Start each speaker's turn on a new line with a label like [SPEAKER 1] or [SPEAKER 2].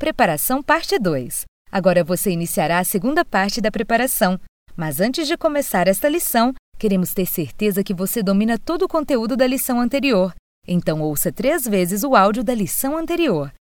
[SPEAKER 1] Preparação Parte 2. Agora você iniciará a segunda parte da preparação. Mas antes de começar esta lição, queremos ter certeza que você domina todo o conteúdo da lição anterior. Então ouça três vezes o áudio da lição anterior.